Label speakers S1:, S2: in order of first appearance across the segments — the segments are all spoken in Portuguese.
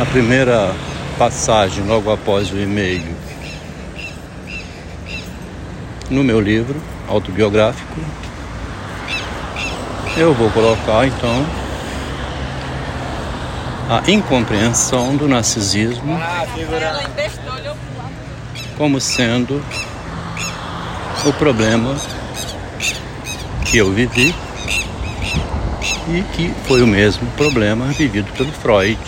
S1: a primeira passagem logo após o e-mail no meu livro autobiográfico. Eu vou colocar então a incompreensão do narcisismo como sendo o problema que eu vivi e que foi o mesmo problema vivido pelo Freud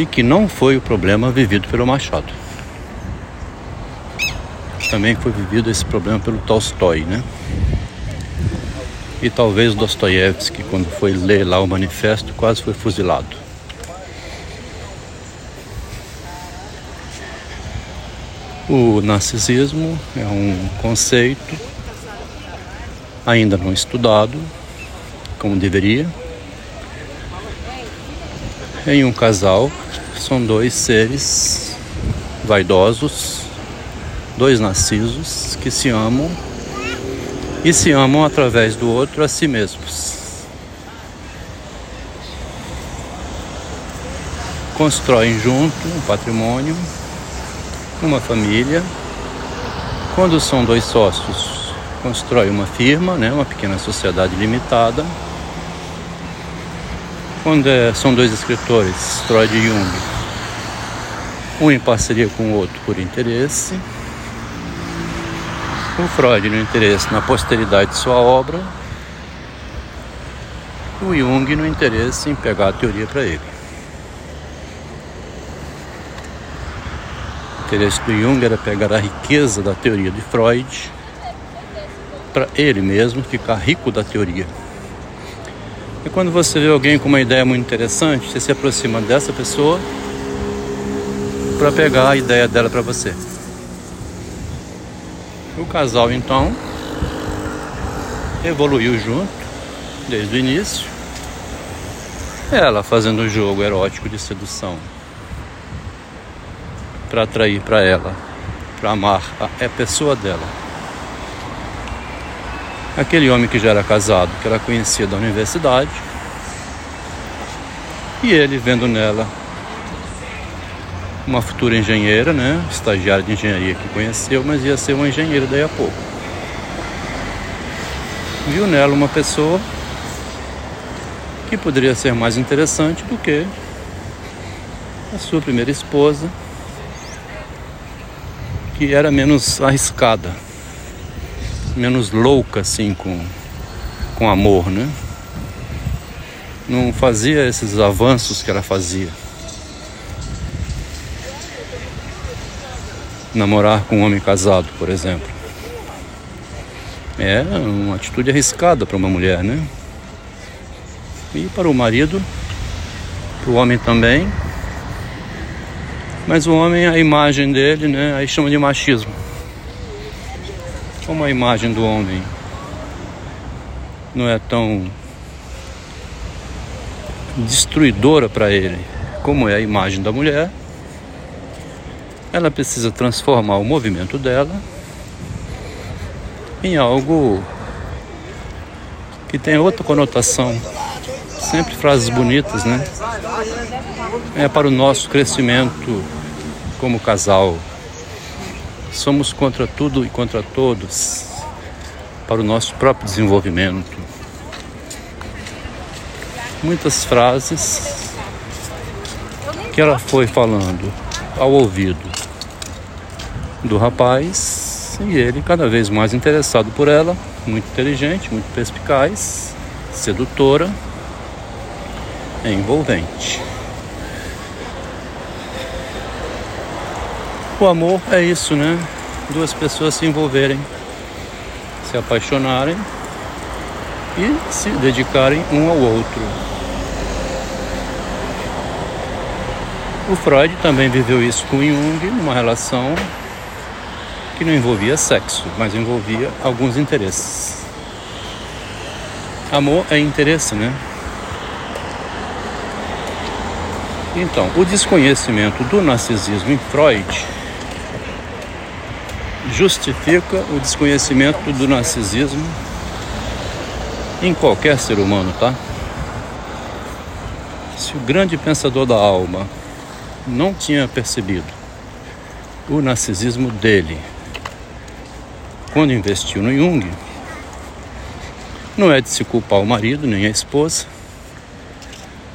S1: e que não foi o problema vivido pelo Machado. Também foi vivido esse problema pelo Tolstói, né? E talvez Dostoiévski, quando foi ler lá o manifesto, quase foi fuzilado. O narcisismo é um conceito ainda não estudado como deveria. Em um casal, são dois seres vaidosos, dois narcisos que se amam e se amam através do outro a si mesmos. Constroem junto um patrimônio uma família. Quando são dois sócios, constrói uma firma, né, uma pequena sociedade limitada. Quando é, são dois escritores, Freud e Jung, um em parceria com o outro por interesse. O Freud no interesse na posteridade de sua obra, o Jung no interesse em pegar a teoria para ele. interesse do Jung era pegar a riqueza da teoria de Freud para ele mesmo ficar rico da teoria. E quando você vê alguém com uma ideia muito interessante, você se aproxima dessa pessoa para pegar a ideia dela para você. O casal então evoluiu junto desde o início. Ela fazendo o jogo erótico de sedução para atrair para ela, para amar a, a pessoa dela. Aquele homem que já era casado, que ela conhecia da universidade, e ele vendo nela uma futura engenheira, né, estagiária de engenharia que conheceu, mas ia ser uma engenheira daí a pouco. Viu nela uma pessoa que poderia ser mais interessante do que a sua primeira esposa, que era menos arriscada, menos louca assim com, com amor, né? Não fazia esses avanços que ela fazia. Namorar com um homem casado, por exemplo. É uma atitude arriscada para uma mulher, né? E para o marido, para o homem também, mas o homem, a imagem dele, né, aí chama de machismo. Como a imagem do homem não é tão destruidora para ele como é a imagem da mulher, ela precisa transformar o movimento dela em algo que tem outra conotação. Sempre frases bonitas, né? é para o nosso crescimento como casal. Somos contra tudo e contra todos, para o nosso próprio desenvolvimento. Muitas frases que ela foi falando ao ouvido do rapaz e ele cada vez mais interessado por ela, muito inteligente, muito perspicaz, sedutora, envolvente. O amor é isso, né? Duas pessoas se envolverem, se apaixonarem e se dedicarem um ao outro. O Freud também viveu isso com Jung numa relação que não envolvia sexo, mas envolvia alguns interesses. Amor é interesse, né? Então, o desconhecimento do narcisismo em Freud justifica o desconhecimento do narcisismo em qualquer ser humano, tá? Se o grande pensador da alma não tinha percebido o narcisismo dele quando investiu no Jung, não é de se culpar o marido nem a esposa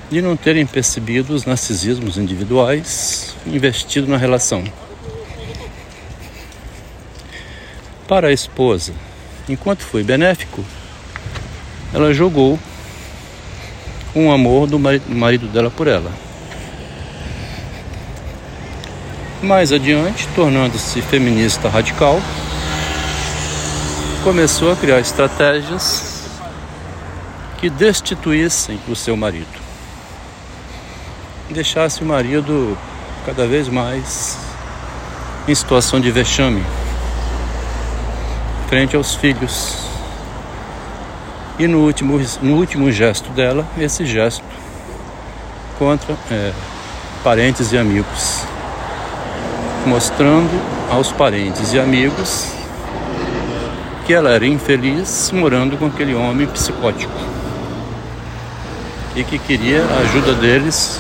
S1: de não terem percebido os narcisismos individuais investido na relação. Para a esposa, enquanto foi benéfico, ela jogou um amor do marido dela por ela. Mais adiante, tornando-se feminista radical, começou a criar estratégias que destituíssem o seu marido. Deixasse o marido cada vez mais em situação de vexame frente aos filhos. E no último, no último gesto dela, esse gesto contra é, parentes e amigos, mostrando aos parentes e amigos que ela era infeliz morando com aquele homem psicótico e que queria a ajuda deles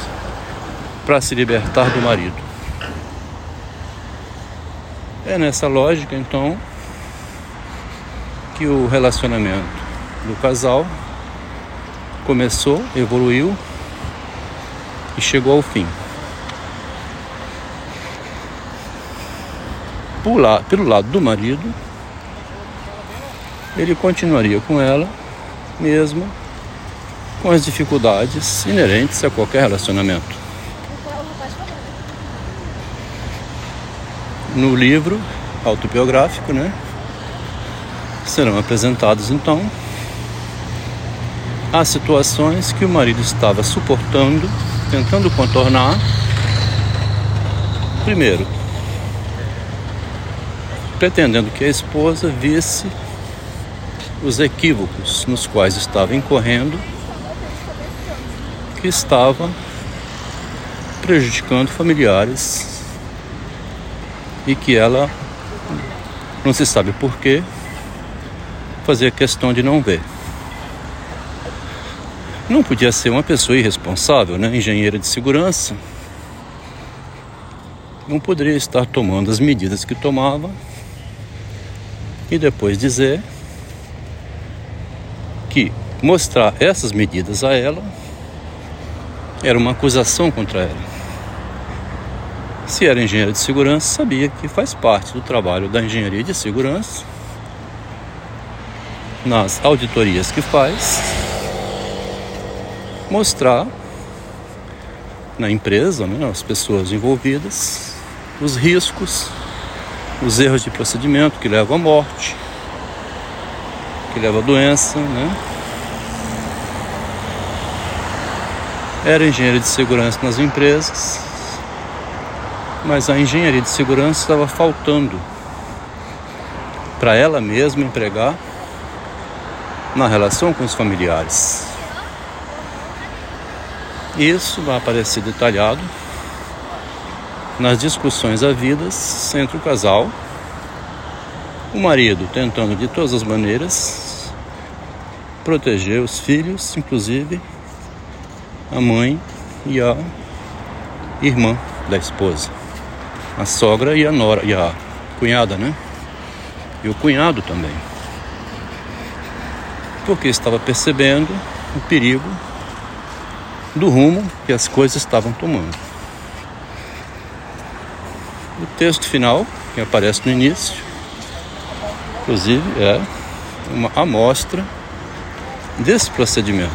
S1: para se libertar do marido. É nessa lógica, então, que o relacionamento do casal começou, evoluiu e chegou ao fim. pelo lado do marido, ele continuaria com ela, mesmo com as dificuldades inerentes a qualquer relacionamento. no livro autobiográfico, né? Serão apresentados então as situações que o marido estava suportando, tentando contornar. Primeiro, pretendendo que a esposa visse os equívocos nos quais estava incorrendo, que estava prejudicando familiares e que ela, não se sabe porquê, fazia questão de não ver. Não podia ser uma pessoa irresponsável, né? engenheira de segurança. Não poderia estar tomando as medidas que tomava e depois dizer que mostrar essas medidas a ela era uma acusação contra ela. Se era engenheiro de segurança, sabia que faz parte do trabalho da engenharia de segurança, nas auditorias que faz, mostrar na empresa, né, as pessoas envolvidas, os riscos, os erros de procedimento que levam à morte, que levam à doença, né? Era engenheiro de segurança nas empresas, mas a engenharia de segurança estava faltando para ela mesma empregar na relação com os familiares. Isso vai aparecer detalhado nas discussões havidas entre o casal, o marido tentando de todas as maneiras proteger os filhos, inclusive a mãe e a irmã da esposa a sogra e a nora e a cunhada, né? E o cunhado também. Porque estava percebendo o perigo do rumo que as coisas estavam tomando. O texto final, que aparece no início, inclusive é uma amostra desse procedimento.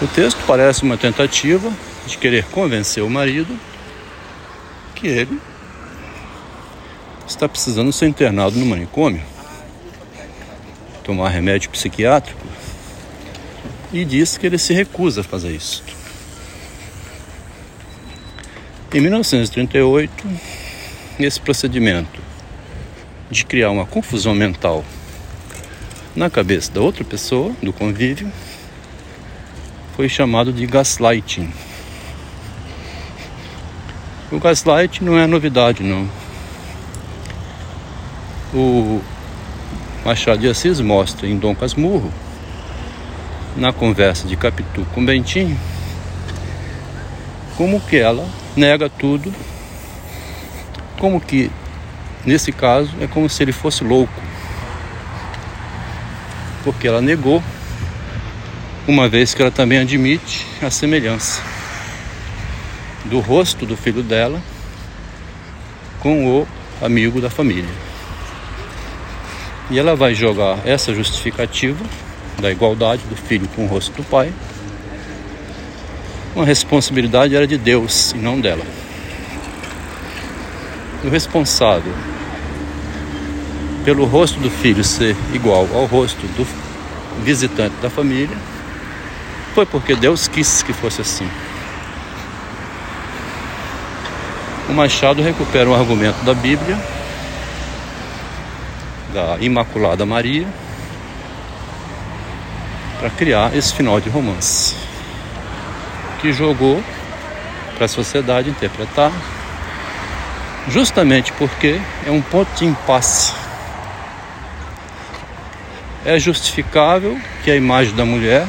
S1: O texto parece uma tentativa de querer convencer o marido que ele está precisando ser internado no manicômio, tomar remédio psiquiátrico, e diz que ele se recusa a fazer isso. Em 1938, esse procedimento de criar uma confusão mental na cabeça da outra pessoa, do convívio, foi chamado de gaslighting. O gaslight não é novidade, não. O Machado de Assis mostra em Dom Casmurro na conversa de Capitu com Bentinho, como que ela nega tudo, como que nesse caso é como se ele fosse louco, porque ela negou, uma vez que ela também admite a semelhança do rosto do filho dela com o amigo da família. E ela vai jogar essa justificativa da igualdade do filho com o rosto do pai. Uma responsabilidade era de Deus e não dela. O responsável pelo rosto do filho ser igual ao rosto do visitante da família foi porque Deus quis que fosse assim. O Machado recupera um argumento da Bíblia, da Imaculada Maria, para criar esse final de romance, que jogou para a sociedade interpretar, justamente porque é um ponto de impasse. É justificável que a imagem da mulher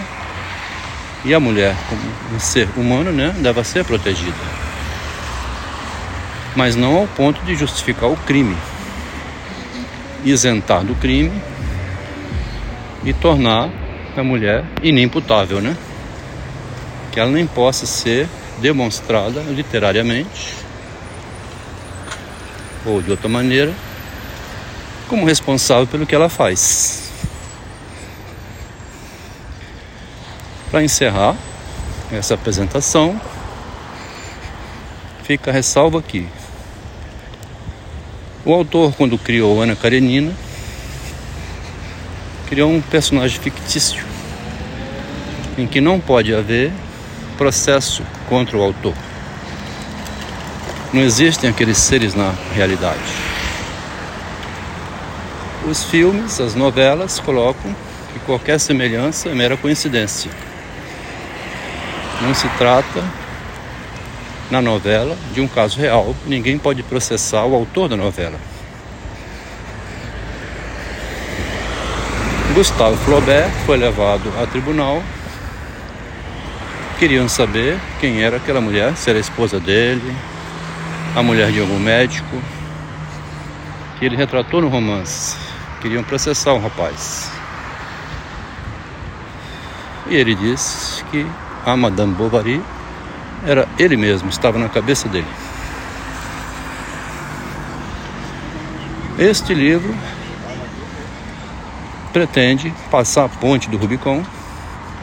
S1: e a mulher, como um ser humano, né, deva ser protegida mas não ao ponto de justificar o crime, isentar do crime e tornar a mulher inimputável, né? Que ela nem possa ser demonstrada literariamente ou de outra maneira como responsável pelo que ela faz. Para encerrar essa apresentação, fica a ressalva aqui. O autor, quando criou Ana Karenina, criou um personagem fictício em que não pode haver processo contra o autor. Não existem aqueles seres na realidade. Os filmes, as novelas colocam que qualquer semelhança é mera coincidência. Não se trata na novela de um caso real. Ninguém pode processar o autor da novela. Gustavo Flaubert foi levado a tribunal. Queriam saber quem era aquela mulher, se era a esposa dele, a mulher de algum médico, que ele retratou no romance. Queriam processar o rapaz. E ele disse que a Madame Bovary era ele mesmo, estava na cabeça dele. Este livro pretende passar a ponte do Rubicon,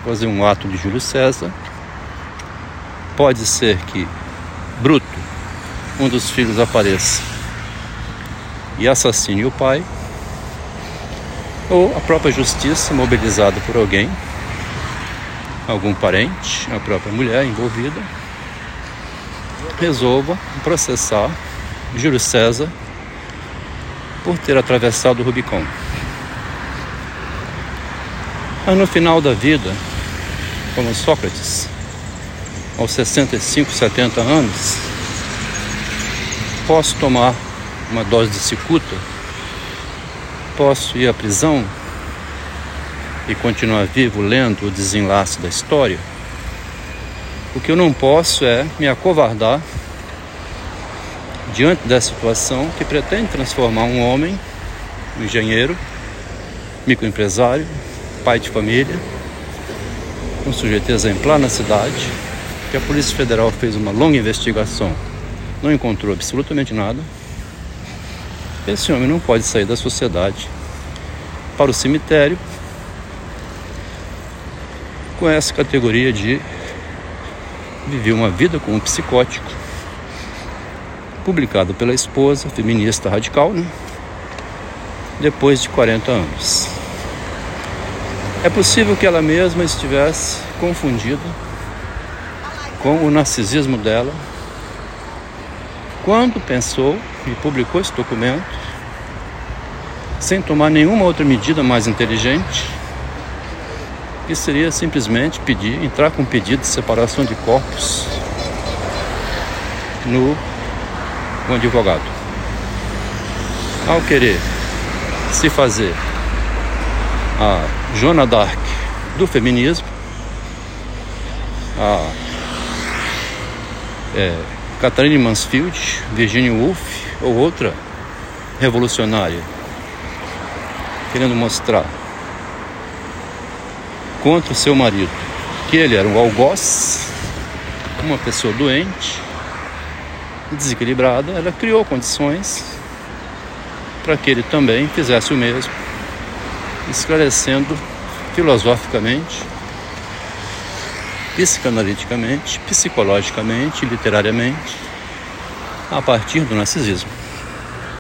S1: fazer um ato de Júlio César. Pode ser que Bruto, um dos filhos, apareça e assassine o pai, ou a própria justiça, mobilizada por alguém, algum parente, a própria mulher envolvida, resolva processar Júlio César por ter atravessado o Rubicon. Mas no final da vida, como Sócrates, aos 65, 70 anos, posso tomar uma dose de cicuta, posso ir à prisão e continuar vivo lendo o desenlace da história o que eu não posso é me acovardar diante dessa situação que pretende transformar um homem, um engenheiro, microempresário, pai de família, um sujeito exemplar na cidade, que a Polícia Federal fez uma longa investigação, não encontrou absolutamente nada. Esse homem não pode sair da sociedade para o cemitério com essa categoria de vivia uma vida como um psicótico, publicado pela esposa, feminista radical, né? depois de 40 anos. É possível que ela mesma estivesse confundida com o narcisismo dela quando pensou e publicou esse documento sem tomar nenhuma outra medida mais inteligente que seria simplesmente pedir, entrar com um pedido de separação de corpos no, no advogado. Ao querer se fazer a Joana d'Arc do feminismo. A é, Catherine Mansfield, Virginia Woolf ou outra revolucionária, querendo mostrar contra o seu marido que ele era um algoz, uma pessoa doente, desequilibrada, ela criou condições para que ele também fizesse o mesmo, esclarecendo filosoficamente, psicanaliticamente, psicologicamente, literariamente, a partir do narcisismo.